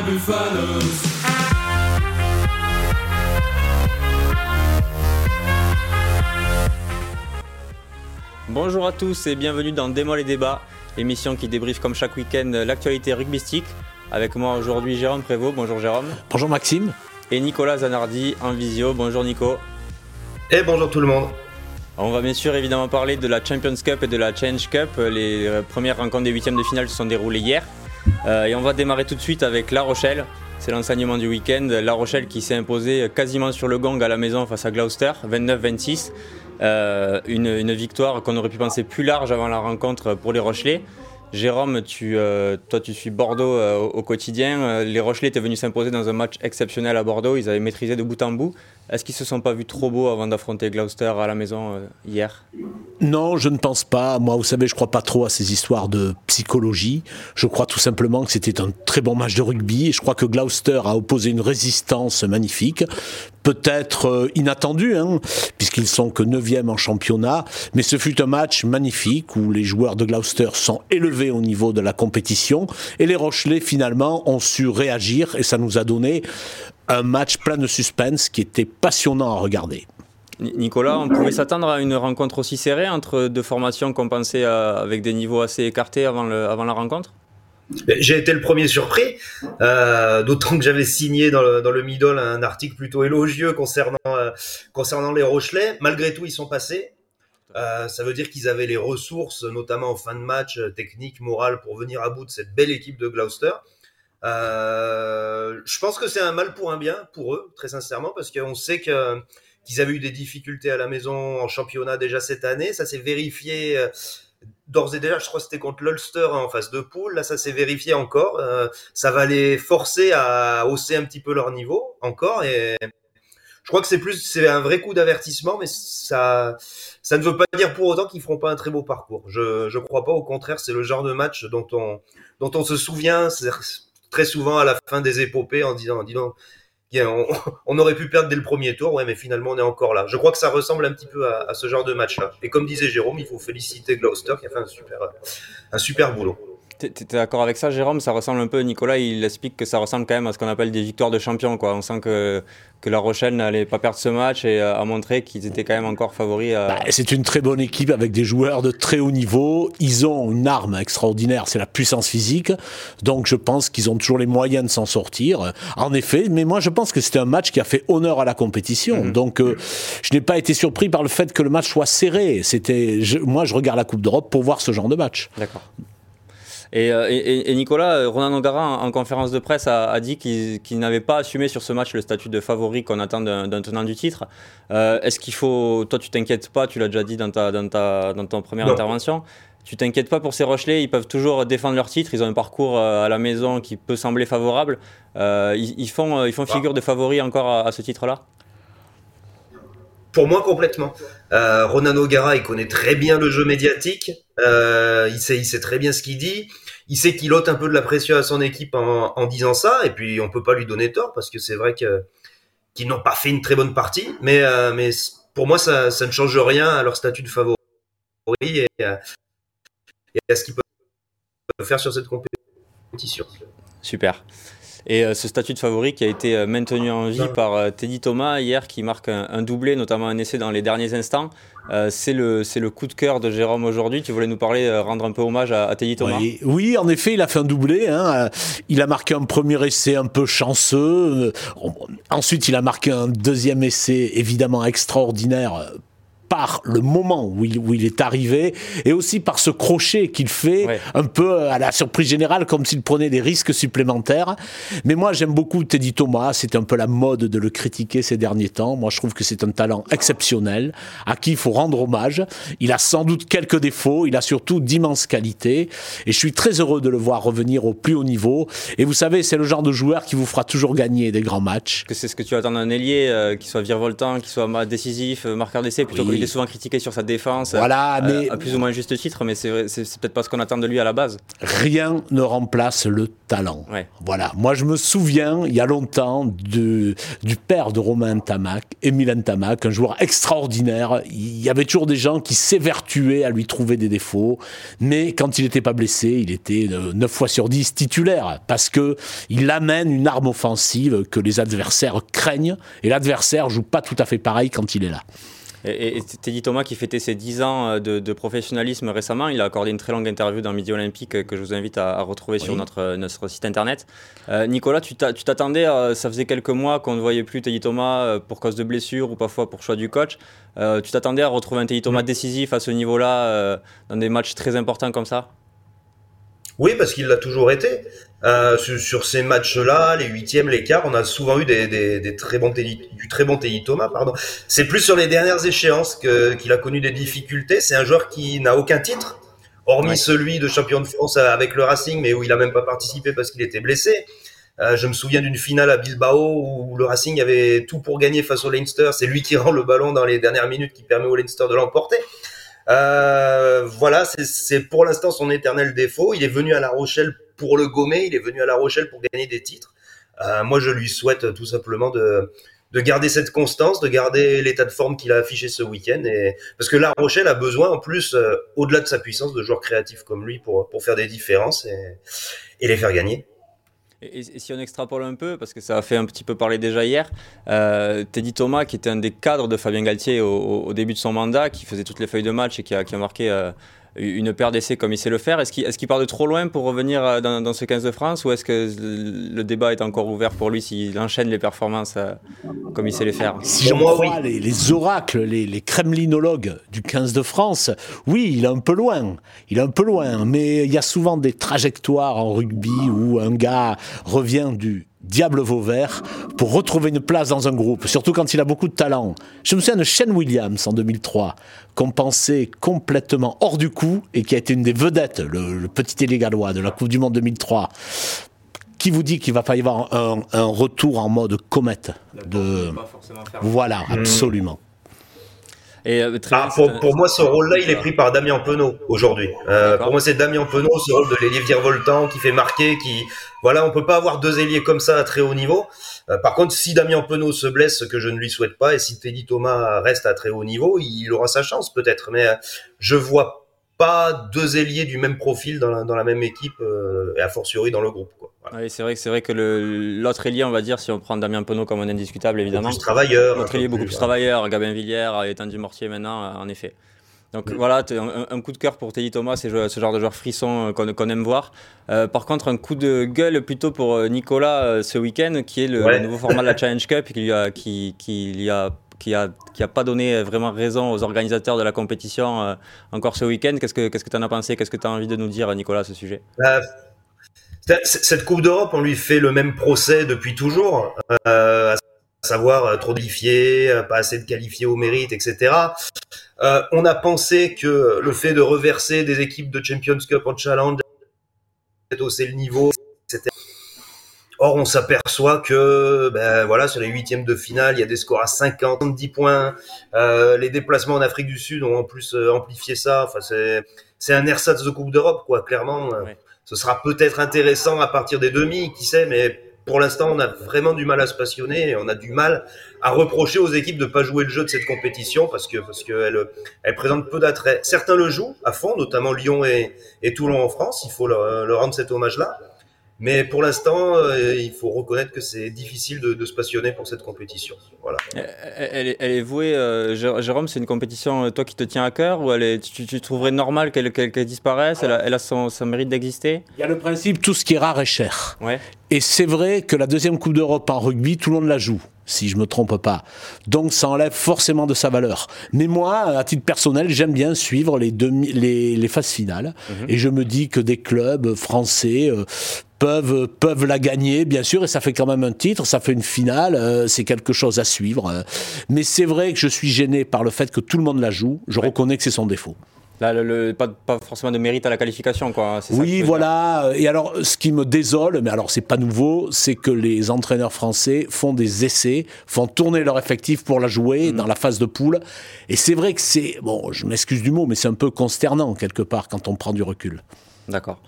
my Buffaloes. Bonjour à tous et bienvenue dans Démol et Débat, émission qui débriefe comme chaque week-end l'actualité rugbystique. Avec moi aujourd'hui Jérôme Prévost. Bonjour Jérôme. Bonjour Maxime. Et Nicolas Zanardi en visio. Bonjour Nico. Et bonjour tout le monde. On va bien sûr évidemment parler de la Champions Cup et de la Change Cup. Les premières rencontres des huitièmes de finale se sont déroulées hier. Euh, et on va démarrer tout de suite avec La Rochelle. C'est l'enseignement du week-end. La Rochelle qui s'est imposée quasiment sur le gong à la maison face à Gloucester, 29-26. Euh, une, une, victoire qu'on aurait pu penser plus large avant la rencontre pour les Rochelais. Jérôme, tu, euh, toi tu suis Bordeaux euh, au, quotidien. Euh, les Rochelais étaient venus s'imposer dans un match exceptionnel à Bordeaux. Ils avaient maîtrisé de bout en bout. Est-ce qu'ils se sont pas vus trop beaux avant d'affronter Gloucester à la maison hier? Non, je ne pense pas. Moi, vous savez, je crois pas trop à ces histoires de psychologie. Je crois tout simplement que c'était un très bon match de rugby. Et je crois que Gloucester a opposé une résistance magnifique. Peut-être euh, inattendue, hein, puisqu'ils sont que 9e en championnat. Mais ce fut un match magnifique où les joueurs de Gloucester sont élevés au niveau de la compétition. Et les Rochelais, finalement, ont su réagir. Et ça nous a donné un match plein de suspense qui était passionnant à regarder. Nicolas, on pouvait s'attendre à une rencontre aussi serrée entre deux formations qu'on pensait avec des niveaux assez écartés avant, le, avant la rencontre? J'ai été le premier surpris, euh, d'autant que j'avais signé dans le, dans le middle un article plutôt élogieux concernant, euh, concernant les Rochelais. Malgré tout, ils sont passés. Euh, ça veut dire qu'ils avaient les ressources, notamment en fin de match, technique, morale, pour venir à bout de cette belle équipe de Gloucester. Je pense que c'est un mal pour un bien pour eux, très sincèrement, parce qu'on sait qu'ils avaient eu des difficultés à la maison en championnat déjà cette année. Ça s'est vérifié d'ores et déjà. Je crois que c'était contre l'Ulster hein, en face de poule. Là, ça s'est vérifié encore. Euh, ça va les forcer à hausser un petit peu leur niveau encore. Et je crois que c'est plus, c'est un vrai coup d'avertissement, mais ça, ça ne veut pas dire pour autant qu'ils feront pas un très beau parcours. Je, je crois pas. Au contraire, c'est le genre de match dont on, dont on se souvient très souvent à la fin des épopées en disant, disant on, on, aurait pu perdre dès le premier tour, ouais, mais finalement on est encore là. Je crois que ça ressemble un petit peu à, à ce genre de match-là. Et comme disait Jérôme, il faut féliciter Gloucester qui a fait un super, un super boulot. Tu es d'accord avec ça, Jérôme? Ça ressemble un peu, Nicolas, il explique que ça ressemble quand même à ce qu'on appelle des victoires de champions. Quoi. On sent que, que La Rochelle n'allait pas perdre ce match et a montré qu'ils étaient quand même encore favoris. À... Bah, c'est une très bonne équipe avec des joueurs de très haut niveau. Ils ont une arme extraordinaire, c'est la puissance physique. Donc je pense qu'ils ont toujours les moyens de s'en sortir. En effet, mais moi je pense que c'était un match qui a fait honneur à la compétition. Mmh. Donc euh, je n'ai pas été surpris par le fait que le match soit serré. C'était, moi je regarde la Coupe d'Europe pour voir ce genre de match. D'accord. Et, et, et, Nicolas, Ronan O'Gara, en, en, conférence de presse, a, a dit qu'il qu n'avait pas assumé sur ce match le statut de favori qu'on attend d'un tenant du titre. Euh, Est-ce qu'il faut. Toi, tu t'inquiètes pas, tu l'as déjà dit dans ta, dans ta, dans ton première non. intervention. Tu t'inquiètes pas pour ces Rochelais, ils peuvent toujours défendre leur titre, ils ont un parcours à la maison qui peut sembler favorable. Euh, ils, ils, font, ils font figure de favori encore à, à ce titre-là? Pour moi, complètement. Euh, Ronan O'Gara, il connaît très bien le jeu médiatique. Euh, il sait, il sait très bien ce qu'il dit. Il sait qu'il ôte un peu de la pression à son équipe en, disant ça. Et puis, on peut pas lui donner tort parce que c'est vrai que qu'ils n'ont pas fait une très bonne partie. Mais, euh, mais pour moi, ça, ça ne change rien à leur statut de favori et, et à ce qu'ils peuvent faire sur cette compétition. Super. Et euh, ce statut de favori qui a été euh, maintenu en vie par euh, Teddy Thomas hier, qui marque un, un, doublé, notamment un essai dans les derniers instants. c'est le, le coup de cœur de Jérôme aujourd'hui. Tu voulais nous parler, rendre un peu hommage à, à Teddy Thomas oui. oui, en effet, il a fait un doublé. Hein. Il a marqué un premier essai un peu chanceux. Ensuite, il a marqué un deuxième essai évidemment extraordinaire par le moment où il, où il, est arrivé et aussi par ce crochet qu'il fait ouais. un peu à la surprise générale comme s'il prenait des risques supplémentaires. Mais moi j'aime beaucoup Teddy Thomas, c'est un peu la mode de le critiquer ces derniers temps. Moi je trouve que c'est un talent exceptionnel à qui il faut rendre hommage. Il a sans doute quelques défauts, il a surtout d'immenses qualités et je suis très heureux de le voir revenir au plus haut niveau. Et vous savez, c'est le genre de joueur qui vous fera toujours gagner des grands matchs. Que c'est ce que tu attends d'un ailier, euh, qui soit virevoltant, qui soit décisif, marqueur d'essai plutôt oui. que il est souvent critiqué sur sa défense. Voilà, mais à plus ou moins juste titre, mais c'est peut-être pas ce qu'on attend de lui à la base. Rien ne remplace le talent. Voilà. Moi, je me souviens, il y a longtemps, du père de Romain Tamac, Emile Tamac, un joueur extraordinaire. Il y avait toujours des gens qui s'évertuaient à lui trouver des défauts, mais quand il n'était pas blessé, il était 9 euh, fois sur 10 titulaire, parce que il amène une arme offensive que les adversaires craignent, et l'adversaire joue pas tout à fait pareil quand il est là. Et, Teddy Thomas qui fêtait ses 10 ans euh, de, professionnalisme récemment, il a accordé une très longue interview dans Midi Olympique euh, que je vous invite à, retrouver sur notre, notre site internet. Euh, Nicolas, tu t'attendais, ça faisait quelques mois qu'on ne voyait plus Teddy Thomas pour cause de blessure ou parfois pour choix du coach. tu t'attendais à retrouver un Teddy Thomas décisif à ce niveau-là dans des matchs très importants comme ça? Oui, parce qu'il l'a toujours été. Euh, sur, ces matchs-là, les huitièmes, les quarts, on a souvent eu des, des, très bons du très bon Teddy Thomas. Pardon. C'est plus sur les dernières échéances qu'il a connu des difficultés. C'est un joueur qui n'a aucun titre, hormis celui de champion de France avec le Racing, mais où il a même pas participé parce qu'il était blessé. Euh, je me souviens d'une finale à Bilbao où le Racing avait tout pour gagner face au Leinster. C'est lui qui rend le ballon dans les dernières minutes qui permet au Leinster de l'emporter. Euh, voilà, c'est pour l'instant son éternel défaut. Il est venu à La Rochelle pour le gommer, il est venu à La Rochelle pour gagner des titres. Euh, moi, je lui souhaite tout simplement de, de garder cette constance, de garder l'état de forme qu'il a affiché ce week-end. Et... Parce que La Rochelle a besoin, en plus, euh, au-delà de sa puissance, de joueurs créatifs comme lui pour, pour faire des différences et, et les faire gagner. Et, si on extrapole un peu, parce que ça a fait un petit peu parler déjà hier, euh, Teddy Thomas, qui était un des cadres de Fabien Galtier au, début de son mandat, qui faisait toutes les feuilles de match et qui a, marqué euh, une paire d'essais comme il sait le faire. Est-ce qu'il est part de trop loin pour revenir euh, dans, ce 15 de France ou est-ce que le débat est encore ouvert pour lui s'il enchaîne les performances euh, comme il sait les faire? Si j'en crois les, oracles, les, les, kremlinologues du 15 de France, oui, il est un peu loin. Il est un peu loin, mais il y a souvent des trajectoires en rugby où un gars revient du Diable Vauvert pour retrouver une place dans un groupe, surtout quand il a beaucoup de talent. Je me souviens de Shane Williams en 2003, qu'on pensait complètement hors du coup et qui a été une des vedettes, le, petit ailier gallois de la Coupe du Monde 2003. Qui vous dit qu'il va pas y avoir un, retour en mode comète de... Voilà, hmm. absolument. Et euh, ah, pour, moi, ce rôle-là, il est pris par Damien Penaud aujourd'hui. Euh, pour moi, c'est Damien Penaud, ce rôle de l'ailier virevoltant qui fait marquer, qui voilà, on peut pas avoir deux ailiers comme ça à très haut niveau. Euh, par contre, si Damien Penaud se blesse, ce que je ne lui souhaite pas, et si Teddy Thomas reste à très haut niveau, il aura sa chance peut-être. Mais je vois pas deux ailiers du même profil dans la, dans la même équipe et a fortiori dans le groupe. Quoi. Oui, c'est vrai, c'est vrai que l'autre ailier, on va dire, si on prend Damien Penaud comme un indiscutable, évidemment. Plus travailleur. L'autre ailier beaucoup plus travailleur. Gabin Villiers étant du mortier maintenant, en effet. Donc voilà, un, coup de cœur pour Teddy Thomas, c'est ce genre de joueur frisson euh, qu'on aime voir. Euh, par contre, un coup de gueule plutôt pour euh, Nicolas ce week-end, qui est le, nouveau format de la Challenge Cup, qui a, qui, qui a qui a, qui a pas donné vraiment raison aux organisateurs de la compétition encore ce week-end. Qu'est-ce que tu en as pensé? Qu'est-ce que tu as envie de nous dire, Nicolas, à ce sujet? Bah, cette Coupe d'Europe, on lui fait le même procès depuis toujours, euh, à savoir euh, trop qualifié, euh, pas assez de qualifiés au mérite, etc. Euh, on a pensé que le fait de reverser des équipes de Champions Cup en challenge, hausser le niveau, etc. Or, on s'aperçoit que, ben voilà, sur les huitièmes de finale, il y a des scores à 50, 10 points. Euh, les déplacements en Afrique du Sud ont en plus amplifié ça. Enfin, c'est c'est un ersatz de Coupe d'Europe, quoi. Clairement, ce sera peut-être intéressant à partir des demi, qui sait, mais pour l'instant, on a vraiment du mal à se passionner et on a du mal à reprocher aux équipes de pas jouer le jeu de cette compétition parce que parce qu'elle elle présente peu d'attrait. Certains le jouent à fond, notamment Lyon et, et Toulon en France. Il faut leur, leur rendre cet hommage-là. Mais pour l'instant, euh, il faut reconnaître que c'est difficile de, se passionner pour cette compétition. Voilà. Elle, est, vouée, euh, Jérôme, c'est une compétition, euh, toi, qui te tient à cœur ou elle est, tu, trouverais normal qu'elle disparaisse? Elle a, elle a son, mérite d'exister? Il y a le principe, tout ce qui est rare est cher. Ouais. Et c'est vrai que la deuxième Coupe d'Europe en rugby, tout le monde la joue si je me trompe pas. Donc ça enlève forcément de sa valeur. Mais moi, à titre personnel, j'aime bien suivre les, demi, les, les phases finales. Mhm. Et je me dis que des clubs français peuvent, peuvent la gagner, bien sûr, et ça fait quand même un titre, ça fait une finale, euh, c'est quelque chose à suivre. mais c'est vrai que je suis gêné par le fait que tout le monde la joue, je reconnais que c'est son défaut. Là, le, pas, pas, forcément de mérite à la qualification, quoi. Oui, voilà. Et alors, ce qui me désole, mais alors c'est pas nouveau, c'est que les entraîneurs français font des essais, font tourner leur effectif pour la jouer mm. dans la phase de poule. Et c'est vrai que c'est, bon, je m'excuse du mot, mais c'est un peu consternant quelque part quand on prend du recul. D'accord.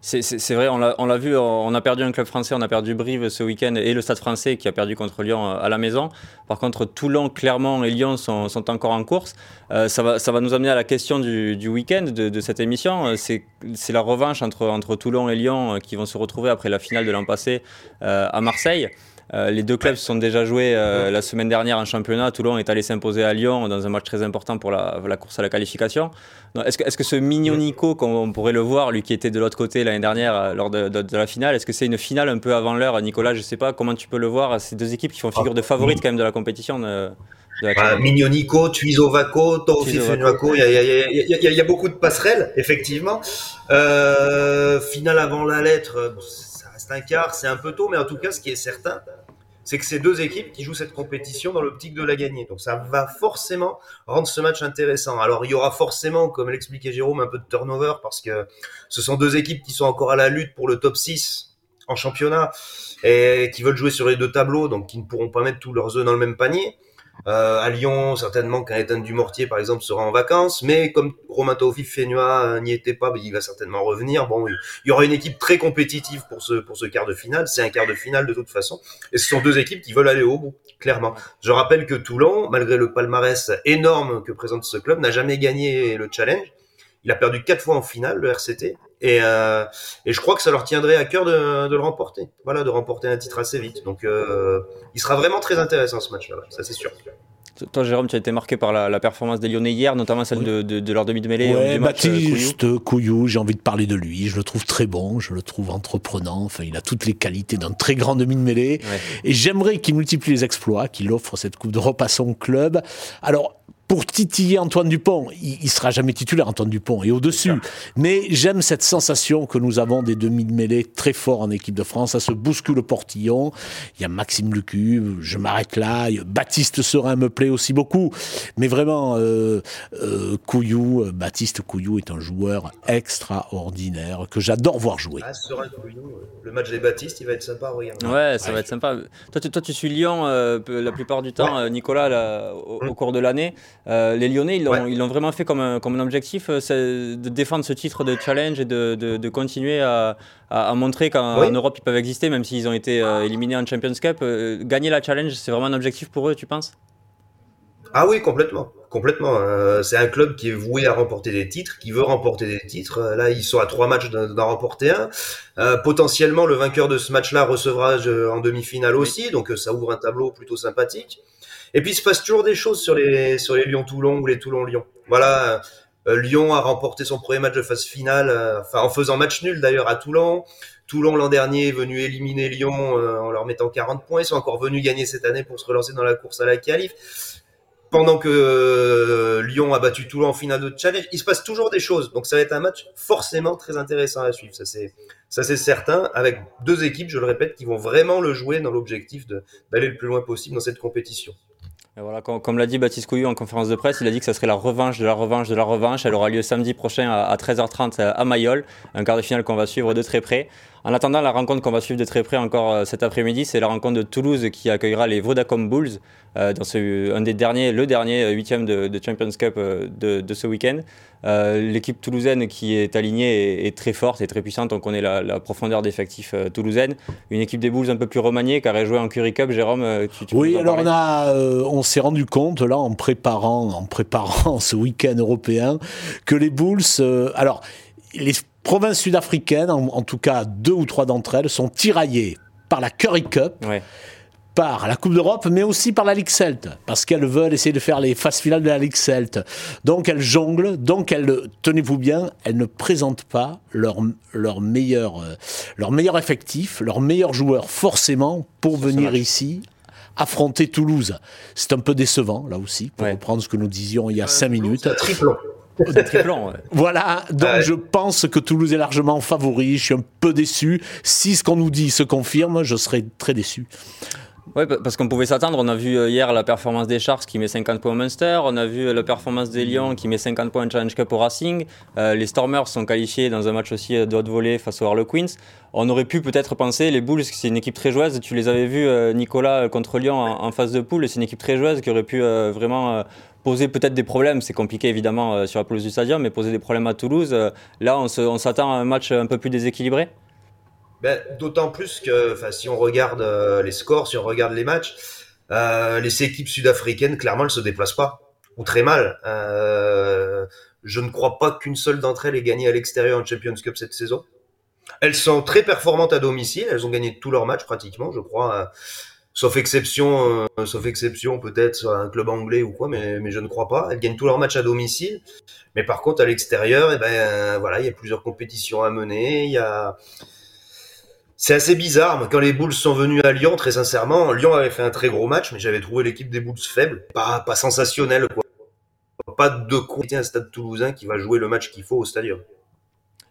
C'est vrai, on l'a vu, on a perdu un club français, on a perdu Brive ce week-end et le Stade français qui a perdu contre Lyon euh, à la maison. Par contre, Toulon, Clermont et Lyon sont, encore en course. Euh, ça, va, ça va nous amener à la question du, week-end de, cette émission. Euh, c'est la revanche entre, entre Toulon et Lyon qui vont se retrouver après la finale de l'an passé à Marseille. Euh, les deux clubs se sont déjà joués euh, la semaine dernière en championnat. Toulon est allé s'imposer à Lyon dans un match très important pour la, course à la qualification. Est-ce que, est que, ce mignon Nico, comme on pourrait le voir, lui qui était de l'autre côté l'année dernière euh, lors de, la finale, est-ce que c'est une finale un peu avant l'heure? Nicolas, je ne sais pas comment tu peux le voir. Ces deux équipes qui font figure de favorites quand même de la compétition. De, Mignonico, Tuizovaco, Fenuaco, il y, a beaucoup de passerelles, effectivement. finale avant la lettre, ça reste un quart, c'est un peu tôt, mais en tout cas, ce qui est certain, c'est que c'est deux équipes qui jouent cette compétition dans l'optique de la gagner. Donc ça va forcément rendre ce match intéressant. Alors il y aura forcément, comme l'expliquait Jérôme, un peu de turnover parce que ce sont deux équipes qui sont encore à la lutte pour le top 6 en championnat et qui veulent jouer sur les deux tableaux, donc qui ne pourront pas mettre tous leurs œufs dans le même panier. Euh, à Lyon, certainement qu'un Ethan Dumortier, par exemple, sera en vacances. Mais comme Romain Taufif Fénois euh, n'y était pas, il va certainement revenir. Bon, il y aura une équipe très compétitive pour ce, pour ce quart de finale. C'est un quart de finale de toute façon. Et ce sont deux équipes qui veulent aller au bout, clairement. Je rappelle que Toulon, malgré le palmarès énorme que présente ce club, n'a jamais gagné le challenge. Il a perdu quatre fois en finale, le RCT. Et, euh, et, je crois que ça leur tiendrait à cœur de, de, le remporter. Voilà, de remporter un titre assez vite. Donc, euh, il sera vraiment très intéressant ce match-là, ça c'est sûr. Toi, Jérôme, tu as été marqué par la, performance des Lyonnais hier, notamment celle de, de, leur demi de mêlée. Ouais, euh, Baptiste Couillou, j'ai envie de parler de lui. Je le trouve très bon, je le trouve entreprenant. Enfin, il a toutes les qualités d'un très grand demi de mêlée. Et j'aimerais qu'il multiplie les exploits, qu'il offre cette Coupe d'Europe à son club. Alors, pour titiller Antoine Dupont. Il, il, sera jamais titulaire, Antoine Dupont, et au-dessus. Mais j'aime cette sensation que nous avons des demi de mêlée très forts en équipe de France. Ça se bouscule le portillon. Il y a Maxime Lucu, je m'arrête là. Baptiste Serin me plaît aussi beaucoup. Mais vraiment, euh, euh, Couillou, euh, Baptiste Couillou est un joueur extraordinaire que j'adore voir jouer. Ah, Serin Couillou, le match des Baptistes, il va être sympa regarder. Ouais, ça va être sympa. Toi, tu, toi, tu suis Lyon la plupart du temps, Nicolas, au, au, cours de l'année. Euh, les Lyonnais, ils l'ont vraiment fait comme un, comme un objectif, euh, de défendre ce titre de challenge et de, de, continuer à, à, montrer qu'en Europe, ils peuvent exister, même s'ils ont été euh, éliminés en Champions Cup. gagner la challenge, c'est vraiment un objectif pour eux, tu penses? Ah oui, complètement, complètement. c'est un club qui est voué à remporter des titres, qui veut remporter des titres. Là, ils sont à trois matchs d'en remporter un. potentiellement, le vainqueur de ce match-là recevra en demi-finale aussi, donc ça ouvre un tableau plutôt sympathique. Et puis il se passe toujours des choses sur les sur les Lyon-Toulon ou les Toulon-Lyon. Voilà, euh, Lyon a remporté son premier match de phase finale, euh, enfin en faisant match nul d'ailleurs à Toulon. Toulon l'an dernier est venu éliminer Lyon euh, en leur mettant 40 points. Ils sont encore venus gagner cette année pour se relancer dans la course à la qualif. Pendant que Lyon a battu Toulon en finale de challenge, il se passe toujours des choses. Donc ça va être un match forcément très intéressant à suivre. Ça c'est ça c'est certain. Avec deux équipes, je le répète, qui vont vraiment le jouer dans l'objectif d'aller le plus loin possible dans cette compétition voilà, comme, l'a dit Baptiste Couillu en conférence de presse, il a dit que ça serait la revanche de la revanche de la revanche. Elle aura lieu samedi prochain à, 13h30 à Mayol, un quart de finale qu'on va suivre de très près. En attendant, la rencontre qu'on va suivre de très près encore euh, cet après-midi, c'est la rencontre de Toulouse qui accueillera les Vodacom Bulls euh, dans un des derniers, le dernier euh, huitième de, de, Champions Cup de ce week-end. L'équipe toulousaine qui est alignée est, très forte et très puissante. On connaît la, la profondeur d'effectifs toulousaine. Une équipe des Bulls un peu plus remaniée qui aurait joué en Curry Cup. Jérôme, tu, tu Oui, alors on, a, on s'est rendu compte là en préparant, en préparant ce week-end européen que les Bulls, alors les provinces sud-africaines, en, tout cas deux ou trois d'entre elles, sont tiraillées par la Curry Cup. Par la Coupe d'Europe, mais aussi par la Ligue Celt, parce qu'elles veulent essayer de faire les phases finales de la Ligue Celt. Donc elles jonglent, donc elles, tenez-vous bien, elles ne présentent pas leur, leur, meilleur, euh, leur meilleur effectif, leur meilleur joueur forcément pour venir ici affronter Toulouse. C'est un peu décevant, là aussi, pour reprendre ce que nous disions il y a cinq minutes. Triplon. Voilà, donc je pense que Toulouse est largement favori. Je suis un peu déçu. Si ce qu'on nous dit se confirme, je serai très déçu. Oui, parce qu'on pouvait s'attendre. On a vu euh, hier la performance des Sharks qui met 50 points au Munster. On a vu euh, la performance des Lions qui met 50 points en Challenge Cup au Racing. Euh, les Stormers sont qualifiés dans un match aussi de haute volée face aux Harlequins. On aurait pu peut-être penser, les Bulls, c'est une équipe très joueuse. Tu les avais vus, Nicolas, contre Lyon en, phase de poule. C'est une équipe très joueuse qui aurait pu vraiment poser peut-être des problèmes. C'est compliqué évidemment sur la pelouse du stadium, mais poser des problèmes à Toulouse. Là, on s'attend à un match un peu plus déséquilibré ben, D'autant plus que si on regarde euh, les scores, si on regarde les matchs, euh, les équipes sud-africaines, clairement, elles se déplacent pas, ou très mal. Euh, je ne crois pas qu'une seule d'entre elles ait gagné à l'extérieur en Champions Cup cette saison. Elles sont très performantes à domicile, elles ont gagné tous leurs matchs pratiquement, je crois, euh, sauf exception, euh, sauf exception peut-être un club anglais ou quoi, mais, mais je ne crois pas. Elles gagnent tous leurs matchs à domicile, mais par contre à l'extérieur, eh ben voilà, il y a plusieurs compétitions à mener, il y a c'est assez bizarre. Quand les Bulls sont venus à Lyon, très sincèrement, Lyon avait fait un très gros match, mais j'avais trouvé l'équipe des Bulls faible, pas, pas sensationnelle, quoi. Pas de côté un stade toulousain qui va jouer le match qu'il faut au stadium.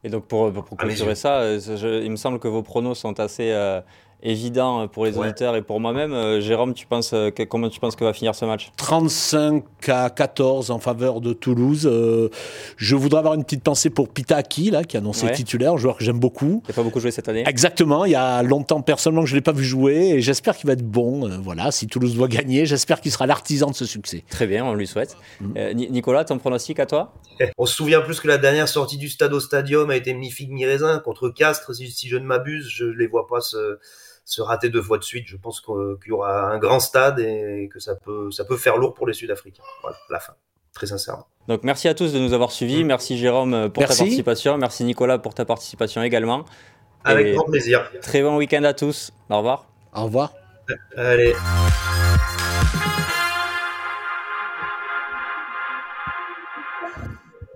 Et donc pour, pour clôturer ça, euh, il me semble que vos pronos sont assez euh, évident pour les auditeurs et pour moi-même. Euh, Jérôme, tu penses, euh, comment tu penses que va finir ce match? 35 à 14 en faveur de Toulouse. Euh, je voudrais avoir une petite pensée pour Pitaki, là, qui a annoncé titulaire, un joueur que j'aime beaucoup. Il n'a pas beaucoup joué cette année Exactement, il y a longtemps personnellement que je ne l'ai pas vu jouer et j'espère qu'il va être bon. voilà, si Toulouse doit gagner, j'espère qu'il sera l'artisan de ce succès. Très bien, on lui souhaite. Mm. Nicolas, ton pronostic à toi? On se souvient plus que la dernière sortie du stade au stadium a été mi-figue mi-raisin contre Castres, si, si, je ne m'abuse, je ne les vois pas se se rater deux fois de suite. Je pense qu'il y aura un grand stade et que ça peut, ça peut faire lourd pour les Sud-Africains. Voilà, la fin, très sincèrement. Donc merci à tous de nous avoir suivis. Mm. Merci Jérôme pour ta participation. Merci Nicolas pour ta participation également. Avec grand plaisir. Très bon week-end à tous. Au revoir. Au revoir. Allez.